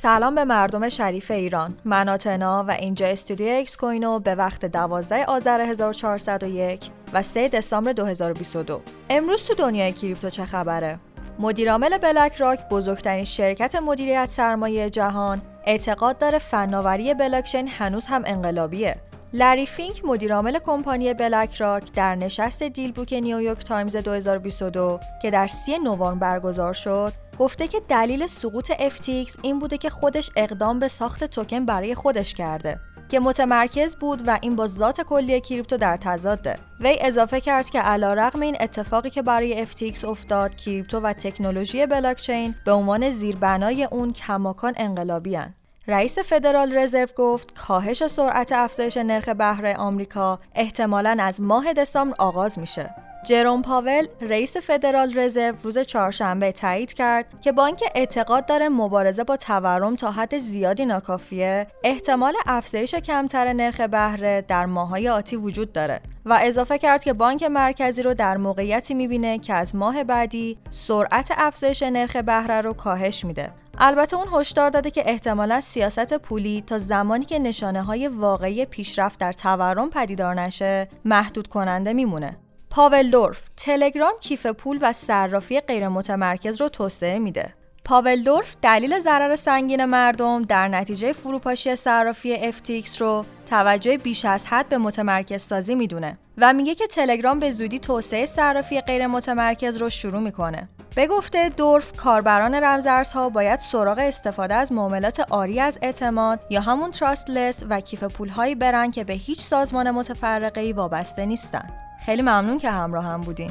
سلام به مردم شریف ایران. من آتنا و اینجا استودیو اکس کوینو به وقت 12 آذر 1401 و 3 دسامبر 2022 امروز تو دنیای کریپتو چه خبره؟ مدیرعامل بلک راک بزرگترین شرکت مدیریت سرمایه جهان اعتقاد داره فناوری بلاکچین هنوز هم انقلابیه. لری فینک مدیرعامل کمپانی بلک راک در نشست دیل بوک نیویورک تایمز 2022 که در 3 نوامبر برگزار شد گفته که دلیل سقوط FTX این بوده که خودش اقدام به ساخت توکن برای خودش کرده که متمرکز بود و این با ذات کلی کریپتو در تضاده. وی اضافه کرد که علیرغم این اتفاقی که برای FTX افتاد، کریپتو و تکنولوژی بلاکچین به عنوان زیربنای اون کماکان انقلابی هن. رئیس فدرال رزرو گفت کاهش سرعت افزایش نرخ بهره آمریکا احتمالاً از ماه دسامبر آغاز میشه. جروم پاول رئیس فدرال رزرو روز چهارشنبه تایید کرد که بانک اعتقاد داره مبارزه با تورم تا حد زیادی ناکافیه. احتمال افزایش کمتر نرخ بهره در ماهای آتی وجود داره و اضافه کرد که بانک مرکزی رو در موقعیتی می‌بینه که از ماه بعدی سرعت افزایش نرخ بهره رو کاهش میده. البته اون هشدار داده که احتمالا سیاست پولی تا زمانی که نشانه های واقعی پیشرفت در تورم پدیدار نشه محدود کننده میمونه. پاول دورف تلگرام کیف پول و صرافی غیر متمرکز رو توسعه میده. پاول دورف دلیل ضرر سنگین مردم در نتیجه فروپاشی صرافی FTX رو توجه بیش از حد به متمرکز سازی می‌دونه و میگه که تلگرام به زودی توسعه صرافی غیر متمرکز رو شروع می‌کنه. به گفته دورف کاربران رمزارزها باید سراغ استفاده از معاملات آری از اعتماد یا همون تراستلس و کیف پولهایی برن که به هیچ سازمان متفرقه وابسته نیستن. خیلی ممنون که همراه هم بودین.